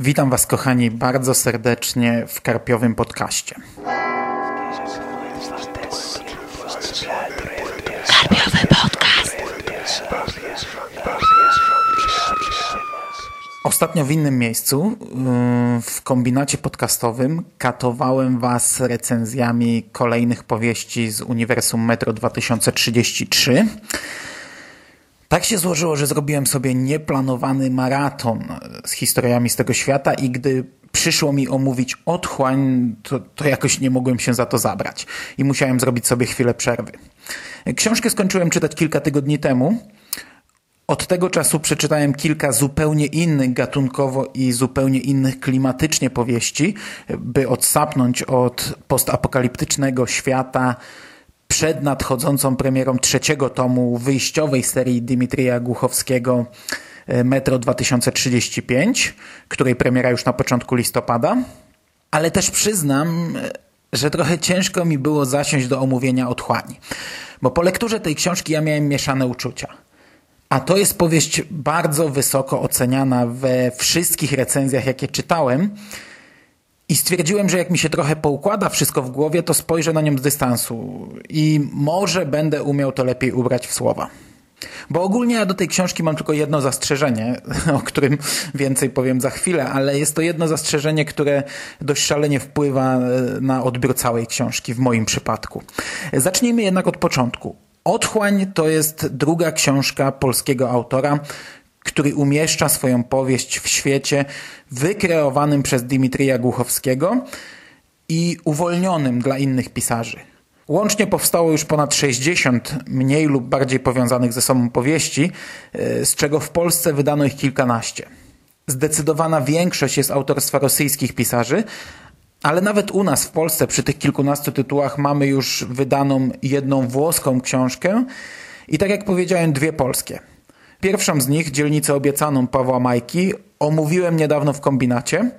Witam Was, kochani, bardzo serdecznie w Karpiowym Podcaście. Karpiowy Podcast. Ostatnio w innym miejscu, yy, w kombinacie podcastowym, katowałem Was recenzjami kolejnych powieści z Uniwersum Metro 2033. Tak się złożyło, że zrobiłem sobie nieplanowany maraton z historiami z tego świata i gdy przyszło mi omówić otchłań, to, to jakoś nie mogłem się za to zabrać i musiałem zrobić sobie chwilę przerwy. Książkę skończyłem czytać kilka tygodni temu. Od tego czasu przeczytałem kilka zupełnie innych gatunkowo i zupełnie innych klimatycznie powieści, by odsapnąć od postapokaliptycznego świata przed nadchodzącą premierą trzeciego tomu wyjściowej serii Dimitrija Głuchowskiego Metro 2035, której premiera już na początku listopada. Ale też przyznam, że trochę ciężko mi było zasiąść do omówienia otchłani. Bo po lekturze tej książki ja miałem mieszane uczucia. A to jest powieść bardzo wysoko oceniana we wszystkich recenzjach, jakie czytałem. I stwierdziłem, że jak mi się trochę poukłada wszystko w głowie, to spojrzę na nią z dystansu i może będę umiał to lepiej ubrać w słowa. Bo ogólnie ja do tej książki mam tylko jedno zastrzeżenie, o którym więcej powiem za chwilę, ale jest to jedno zastrzeżenie, które dość szalenie wpływa e, na odbiór całej książki w moim przypadku. Zacznijmy jednak od początku. Otchłań to jest druga książka polskiego autora, który umieszcza swoją powieść w świecie wykreowanym przez Dimitrija Głuchowskiego i uwolnionym dla innych pisarzy. Łącznie powstało już ponad 60 mniej lub bardziej powiązanych ze sobą powieści, e, z czego w Polsce wydano ich kilkanaście. Zdecydowana większość jest autorstwa rosyjskich pisarzy, ale nawet u nas w Polsce przy tych kilkunastu tytułach mamy już wydaną jedną włoską książkę i tak jak powiedziałem dwie polskie. Pierwszą z nich, Dzielnicę obiecaną Pawła Majki, omówiłem niedawno w kombinacie.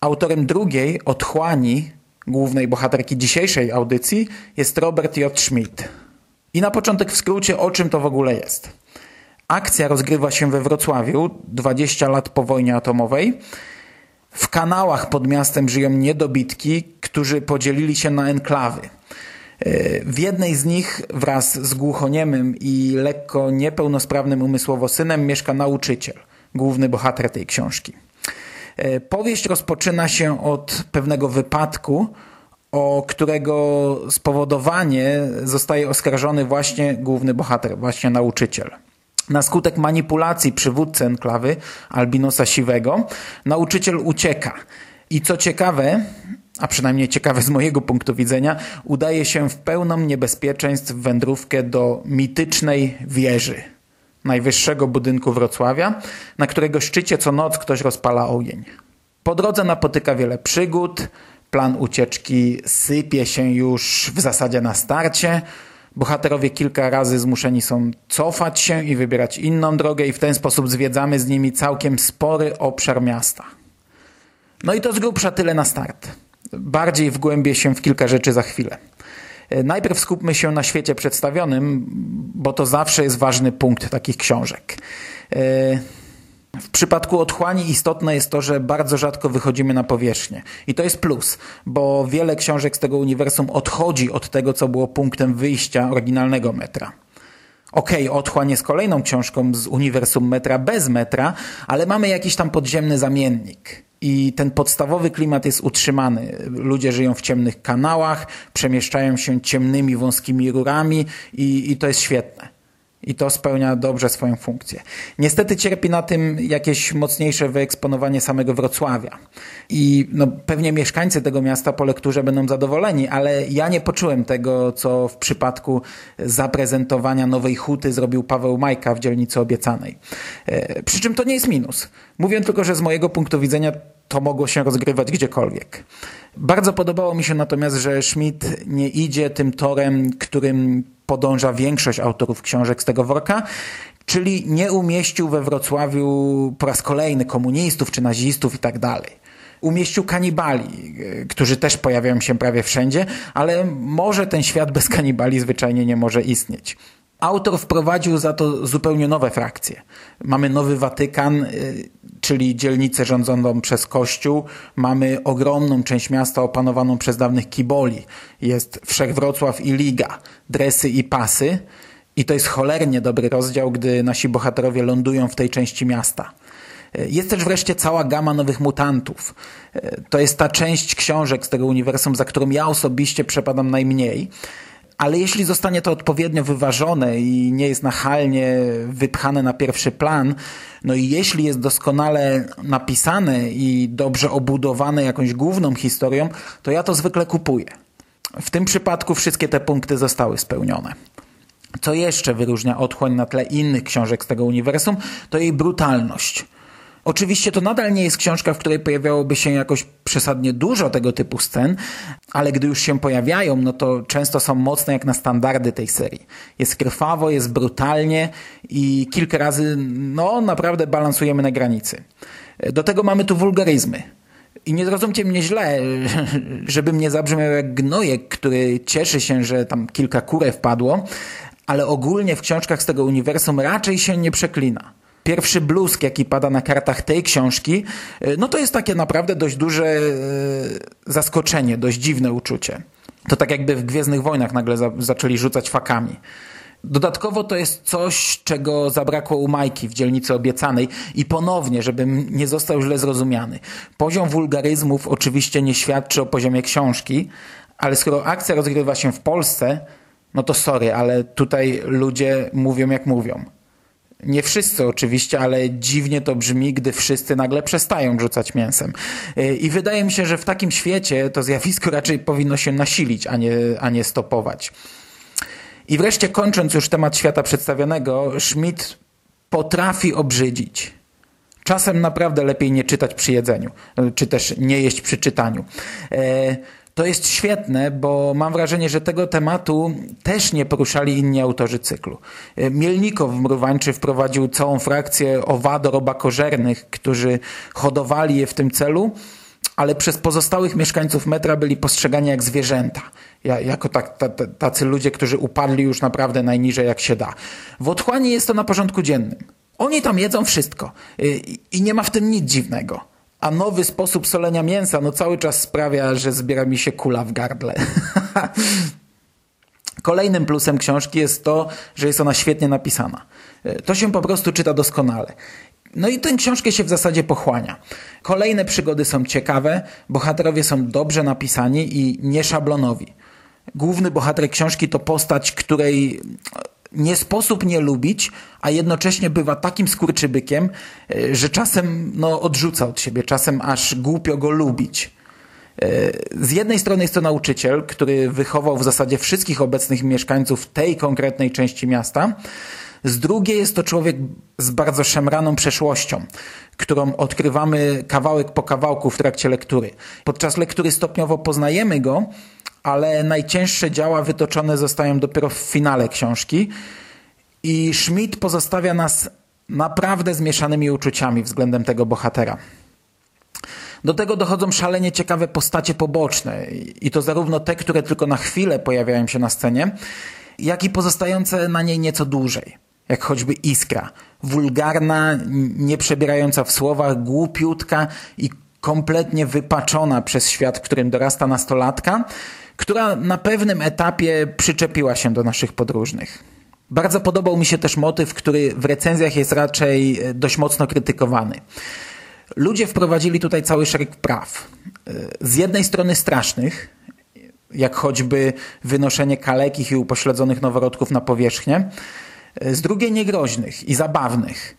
Autorem drugiej, Otchłani, głównej bohaterki dzisiejszej audycji, jest Robert J. Schmidt. I na początek w skrócie, o czym to w ogóle jest. Akcja rozgrywa się we Wrocławiu 20 lat po wojnie atomowej. W kanałach pod miastem żyją niedobitki, którzy podzielili się na enklawy. W jednej z nich wraz z głuchoniemym i lekko niepełnosprawnym umysłowo synem mieszka nauczyciel, główny bohater tej książki. Powieść rozpoczyna się od pewnego wypadku, o którego spowodowanie zostaje oskarżony właśnie główny bohater, właśnie nauczyciel. Na skutek manipulacji przywódcy enklawy, Albinosa Siwego, nauczyciel ucieka. I co ciekawe, a przynajmniej ciekawe z mojego punktu widzenia, udaje się w pełną niebezpieczeństw wędrówkę do mitycznej wieży, najwyższego budynku Wrocławia, na którego szczycie co noc ktoś rozpala ogień. Po drodze napotyka wiele przygód, plan ucieczki sypie się już w zasadzie na starcie, Bohaterowie kilka razy zmuszeni są cofać się i wybierać inną drogę i w ten sposób zwiedzamy z nimi całkiem spory obszar miasta. No i to z grubsza tyle na start. Bardziej wgłębię się w kilka rzeczy za chwilę. Najpierw skupmy się na świecie przedstawionym, bo to zawsze jest ważny punkt takich książek. W przypadku otchłani istotne jest to, że bardzo rzadko wychodzimy na powierzchnię. I to jest plus, bo wiele książek z tego uniwersum odchodzi od tego, co było punktem wyjścia oryginalnego metra. Okej, okay, Otchłań jest kolejną książką z uniwersum metra bez metra, ale mamy jakiś tam podziemny zamiennik. I ten podstawowy klimat jest utrzymany. Ludzie żyją w ciemnych kanałach, przemieszczają się ciemnymi, wąskimi rurami i, i to jest świetne i to spełnia dobrze swoją funkcję. Niestety cierpi na tym jakieś mocniejsze wyeksponowanie samego Wrocławia. I no, pewnie mieszkańcy tego miasta po lekturze będą zadowoleni, ale ja nie poczułem tego, co w przypadku zaprezentowania nowej huty zrobił Paweł Majka w dzielnicy obiecanej. E, przy czym to nie jest minus. Mówię tylko, że z mojego punktu widzenia to mogło się rozgrywać gdziekolwiek. Bardzo podobało mi się natomiast, że Schmidt nie idzie tym torem, którym podąża większość autorów książek z tego worka, czyli nie umieścił we Wrocławiu po raz kolejny komunistów czy nazistów i tak dalej. Umieścił kanibali, którzy też pojawiają się prawie wszędzie, ale może ten świat bez kanibali zwyczajnie nie może istnieć. Autor wprowadził za to zupełnie nowe frakcje. Mamy nowy Watykan, czyli dzielnicę rządzoną przez Kościół. Mamy ogromną część miasta opanowaną przez dawnych kiboli. Jest Wszechwrocław i Liga, dresy i pasy. I to jest cholernie dobry rozdział, gdy nasi bohaterowie lądują w tej części miasta. Jest też wreszcie cała gama nowych mutantów. To jest ta część książek z tego uniwersum, za którą ja osobiście przepadam najmniej. Ale jeśli zostanie to odpowiednio wyważone i nie jest nachalnie wypchane na pierwszy plan, no i jeśli jest doskonale napisane i dobrze obudowane jakąś główną historią, to ja to zwykle kupuję. W tym przypadku wszystkie te punkty zostały spełnione. Co jeszcze wyróżnia Otchłań na tle innych książek z tego uniwersum, to jej brutalność. Oczywiście to nadal nie jest książka, w której pojawiałoby się jakoś przesadnie dużo tego typu scen, ale gdy już się pojawiają, no to często są mocne jak na standardy tej serii. Jest krwawo, jest brutalnie i kilka razy, no naprawdę balansujemy na granicy. Do tego mamy tu wulgaryzmy. I nie zrozumcie mnie źle, żebym nie zabrzmiał jak gnojek, który cieszy się, że tam kilka kurew padło, ale ogólnie w książkach z tego uniwersum raczej się nie przeklina pierwszy bluzk, jaki pada na kartach tej książki, e, no to jest takie naprawdę dość duże e, zaskoczenie, dość dziwne uczucie. To tak jakby w Gwiezdnych Wojnach nagle za zaczęli rzucać fakami. Dodatkowo to jest coś, czego zabrakło u Majki w dzielnicy obiecanej i ponownie, żebym nie został źle zrozumiany. Poziom wulgaryzmów oczywiście nie świadczy o poziomie książki, ale skoro akcja rozgrywa się w Polsce, no to sorry, ale tutaj ludzie mówią jak mówią. Nie wszyscy oczywiście, ale dziwnie to brzmi, gdy wszyscy nagle przestają rzucać mięsem. Y, I wydaje mi się, że w takim świecie to zjawisko raczej powinno się nasilić, a nie, a nie stopować. I wreszcie kończąc już temat świata przedstawionego, Schmidt potrafi obrzydzić. Czasem naprawdę lepiej nie czytać przy jedzeniu, czy też nie jeść przy czytaniu. E, to jest świetne, bo mam wrażenie, że tego tematu też nie poruszali inni autorzy cyklu. E, Mielnikow Mrówańczy wprowadził całą frakcję owador obakożernych, którzy hodowali je w tym celu, ale przez pozostałych mieszkańców metra byli postrzegani jak zwierzęta. Jako tak, tacy ludzie, którzy upadli już naprawdę najniżej jak się da. W otchłani jest to na porządku dziennym. Oni tam jedzą wszystko e, i nie ma w tym nic dziwnego. A nowy sposób solenia mięsa no cały czas sprawia, że zbiera mi się kula w gardle. Kolejnym plusem książki jest to, że jest ona świetnie napisana. E, to się po prostu czyta doskonale. No i tę książkę się w zasadzie pochłania. Kolejne przygody są ciekawe, bohaterowie są dobrze napisani i nieszablonowi. Główny bohater książki to postać, której nie sposób nie lubić, a jednocześnie bywa takim skurczybykiem, e, że czasem no, odrzuca od siebie, czasem aż głupio go lubić. E, z jednej strony jest to nauczyciel, który wychował w zasadzie wszystkich obecnych mieszkańców tej konkretnej części miasta. Z drugiej jest to człowiek z bardzo szemraną przeszłością, którą odkrywamy kawałek po kawałku w trakcie lektury. Podczas lektury stopniowo poznajemy go, ale najcięższe działa wytoczone zostają dopiero w finale książki i Schmidt pozostawia nas naprawdę zmieszanymi uczuciami względem tego bohatera. Do tego dochodzą szalenie ciekawe postacie poboczne i to zarówno te, które tylko na chwilę pojawiają się na scenie, jak i pozostające na niej nieco dłużej, jak choćby Iskra, wulgarna, nie przebierająca w słowach, głupiutka i kompletnie wypaczona przez świat, w którym dorasta nastolatka, która na pewnym etapie przyczepiła się do naszych podróżnych. Bardzo podobał mi się też motyw, który w recenzjach jest raczej e, dość mocno krytykowany. Ludzie wprowadzili tutaj cały szereg praw. E, z jednej strony strasznych, jak choćby wynoszenie kalekich i upośledzonych noworodków na powierzchnię, e, z drugiej niegroźnych i zabawnych,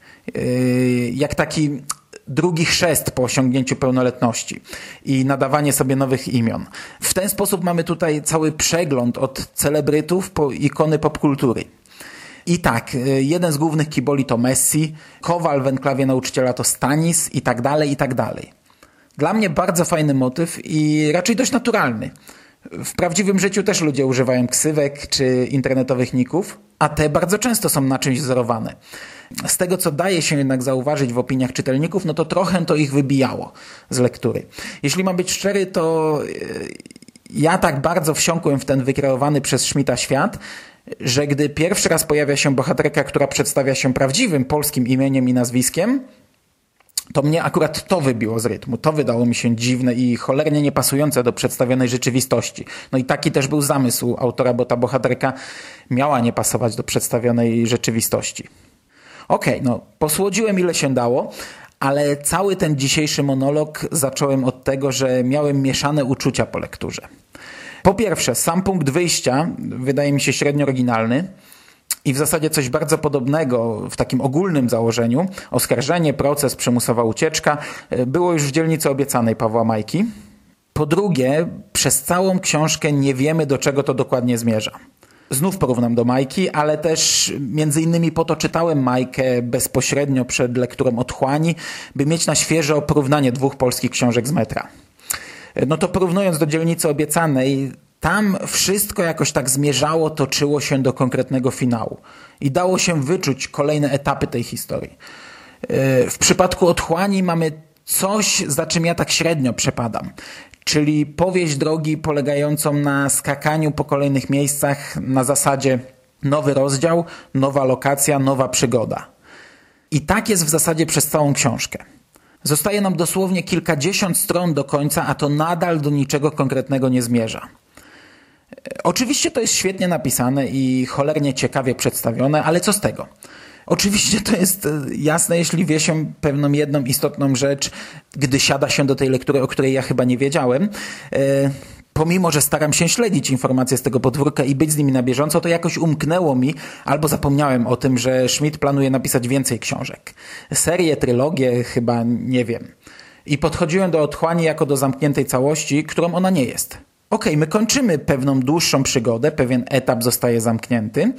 jak taki drugi chrzest po osiągnięciu pełnoletności i nadawanie sobie nowych imion. W ten sposób mamy tutaj cały przegląd od celebrytów po ikony popkultury. I tak, y, jeden z głównych kiboli to Messi, Kowal w enklawie nauczyciela to Stanis i tak dalej, i tak dalej. Dla mnie bardzo fajny motyw i raczej dość naturalny. W prawdziwym życiu też ludzie używają ksywek czy internetowych ników, a te bardzo często są na czymś wzorowane. Z tego, co daje się jednak zauważyć w opiniach czytelników, no to trochę to ich wybijało z lektury. Jeśli mam być szczery, to e, ja tak bardzo wsiąkłem w ten wykreowany przez Schmidta świat, że gdy pierwszy raz pojawia się bohaterka, która przedstawia się prawdziwym polskim imieniem i nazwiskiem, to mnie akurat to wybiło z rytmu. To wydało mi się dziwne i cholernie niepasujące do przedstawionej rzeczywistości. No i taki też był zamysł autora, bo ta bohaterka miała nie pasować do przedstawionej rzeczywistości. Okej, okay, no posłodziłem ile się dało, ale cały ten dzisiejszy monolog zacząłem od tego, że miałem mieszane uczucia po lekturze. Po pierwsze, sam punkt wyjścia wydaje mi się średnio oryginalny i w zasadzie coś bardzo podobnego w takim ogólnym założeniu, oskarżenie, proces, przymusowa ucieczka, e, było już w dzielnicy obiecanej Pawła Majki. Po drugie, przez całą książkę nie wiemy, do czego to dokładnie zmierza. Znów porównam do Majki, ale też między innymi po to czytałem Majkę bezpośrednio przed lekturą Otchłani, by mieć na świeżo porównanie dwóch polskich książek z metra. E, no to porównując do dzielnicy obiecanej, tam wszystko jakoś tak zmierzało, toczyło się do konkretnego finału i dało się wyczuć kolejne etapy tej historii. E, w przypadku Otchłani mamy coś, za czym ja tak średnio przepadam, czyli powieść drogi polegającą na skakaniu po kolejnych miejscach na zasadzie nowy rozdział, nowa lokacja, nowa przygoda. I tak jest w zasadzie przez całą książkę. Zostaje nam dosłownie kilkadziesiąt stron do końca, a to nadal do niczego konkretnego nie zmierza. Oczywiście to jest świetnie napisane i cholernie ciekawie przedstawione, ale co z tego? Oczywiście to jest e, jasne, jeśli wie się pewną jedną istotną rzecz, gdy siada się do tej lektury, o której ja chyba nie wiedziałem. E, pomimo, że staram się śledzić informacje z tego podwórka i być z nimi na bieżąco, to jakoś umknęło mi albo zapomniałem o tym, że Schmidt planuje napisać więcej książek. Serię, trylogię chyba nie wiem. I podchodziłem do otchłani jako do zamkniętej całości, którą ona nie jest. Okay, my kończymy pewną dłuższą przygodę, pewien etap zostaje zamknięty,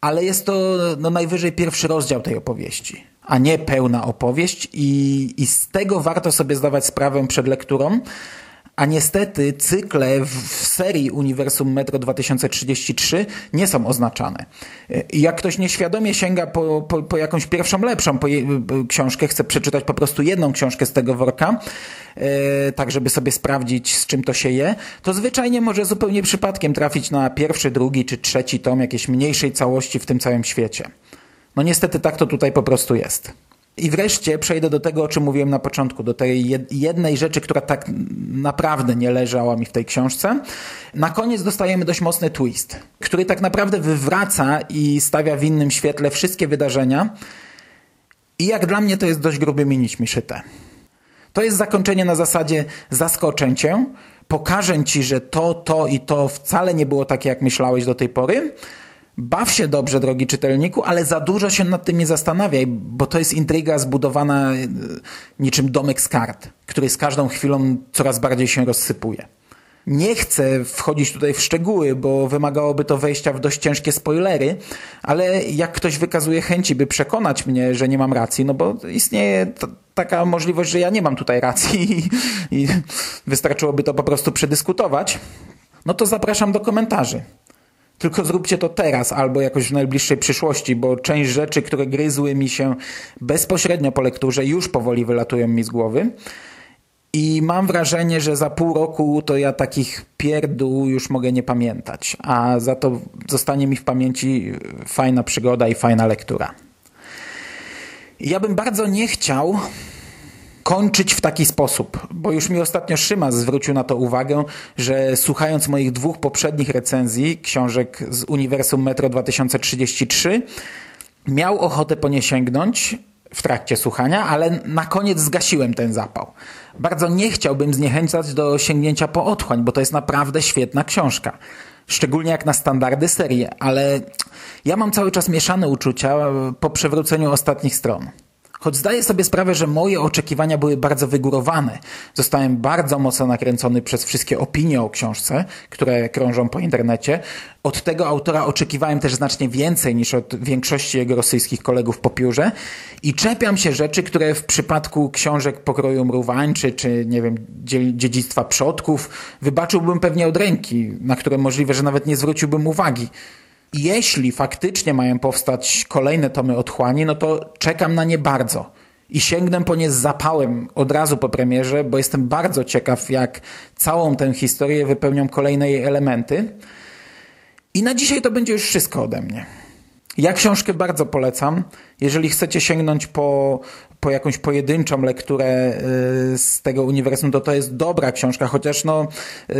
ale jest to no, najwyżej pierwszy rozdział tej opowieści, a nie pełna opowieść i, i z tego warto sobie zdawać sprawę przed lekturą, a niestety cykle w serii Uniwersum Metro 2033 nie są oznaczane. I jak ktoś nieświadomie sięga po, po, po jakąś pierwszą, lepszą je, książkę, chce przeczytać po prostu jedną książkę z tego worka, e, tak żeby sobie sprawdzić, z czym to się je, to zwyczajnie może zupełnie przypadkiem trafić na pierwszy, drugi czy trzeci tom jakiejś mniejszej całości w tym całym świecie. No niestety tak to tutaj po prostu jest. I wreszcie przejdę do tego, o czym mówiłem na początku, do tej jednej rzeczy, która tak naprawdę nie leżała mi w tej książce. Na koniec dostajemy dość mocny twist, który tak naprawdę wywraca i stawia w innym świetle wszystkie wydarzenia. I jak dla mnie to jest dość grubymi nićmi szyte. To jest zakończenie na zasadzie zaskoczę cię, pokażę ci, że to, to i to wcale nie było takie, jak myślałeś do tej pory, Baw się dobrze, drogi czytelniku, ale za dużo się nad tym nie zastanawiaj, bo to jest intryga zbudowana e, niczym domek z kart, który z każdą chwilą coraz bardziej się rozsypuje. Nie chcę wchodzić tutaj w szczegóły, bo wymagałoby to wejścia w dość ciężkie spoilery, ale jak ktoś wykazuje chęci, by przekonać mnie, że nie mam racji, no bo istnieje taka możliwość, że ja nie mam tutaj racji i, i wystarczyłoby to po prostu przedyskutować, no to zapraszam do komentarzy. Tylko zróbcie to teraz albo jakoś w najbliższej przyszłości, bo część rzeczy, które gryzły mi się bezpośrednio po lekturze, już powoli wylatują mi z głowy. I mam wrażenie, że za pół roku to ja takich pierdół już mogę nie pamiętać, a za to zostanie mi w pamięci fajna przygoda i fajna lektura. Ja bym bardzo nie chciał kończyć w taki sposób, bo już mi ostatnio Szymas zwrócił na to uwagę, że słuchając moich dwóch poprzednich recenzji książek z Uniwersum Metro 2033 miał ochotę po nie sięgnąć w trakcie słuchania, ale na koniec zgasiłem ten zapał. Bardzo nie chciałbym zniechęcać do sięgnięcia po otchłań, bo to jest naprawdę świetna książka. Szczególnie jak na standardy serii, ale ja mam cały czas mieszane uczucia po przewróceniu ostatnich stron. Choć zdaję sobie sprawę, że moje oczekiwania były bardzo wygórowane. Zostałem bardzo mocno nakręcony przez wszystkie opinie o książce, które krążą po internecie. Od tego autora oczekiwałem też znacznie więcej niż od większości jego rosyjskich kolegów po piórze i czepiam się rzeczy, które w przypadku książek pokroju mruwańczy czy nie wiem, dziedzictwa przodków wybaczyłbym pewnie od ręki, na które możliwe, że nawet nie zwróciłbym uwagi jeśli faktycznie mają powstać kolejne tomy otchłani, no to czekam na nie bardzo. I sięgnę po nie z zapałem od razu po premierze, bo jestem bardzo ciekaw, jak całą tę historię wypełnią kolejne jej elementy. I na dzisiaj to będzie już wszystko ode mnie. Ja książkę bardzo polecam. Jeżeli chcecie sięgnąć po, po jakąś pojedynczą lekturę y, z tego uniwersum, to to jest dobra książka, chociaż no, y,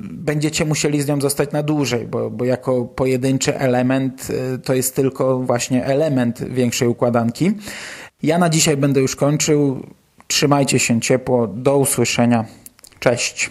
będziecie musieli z nią zostać na dłużej, bo, bo jako pojedynczy element y, to jest tylko właśnie element większej układanki. Ja na dzisiaj będę już kończył. Trzymajcie się ciepło. Do usłyszenia. Cześć.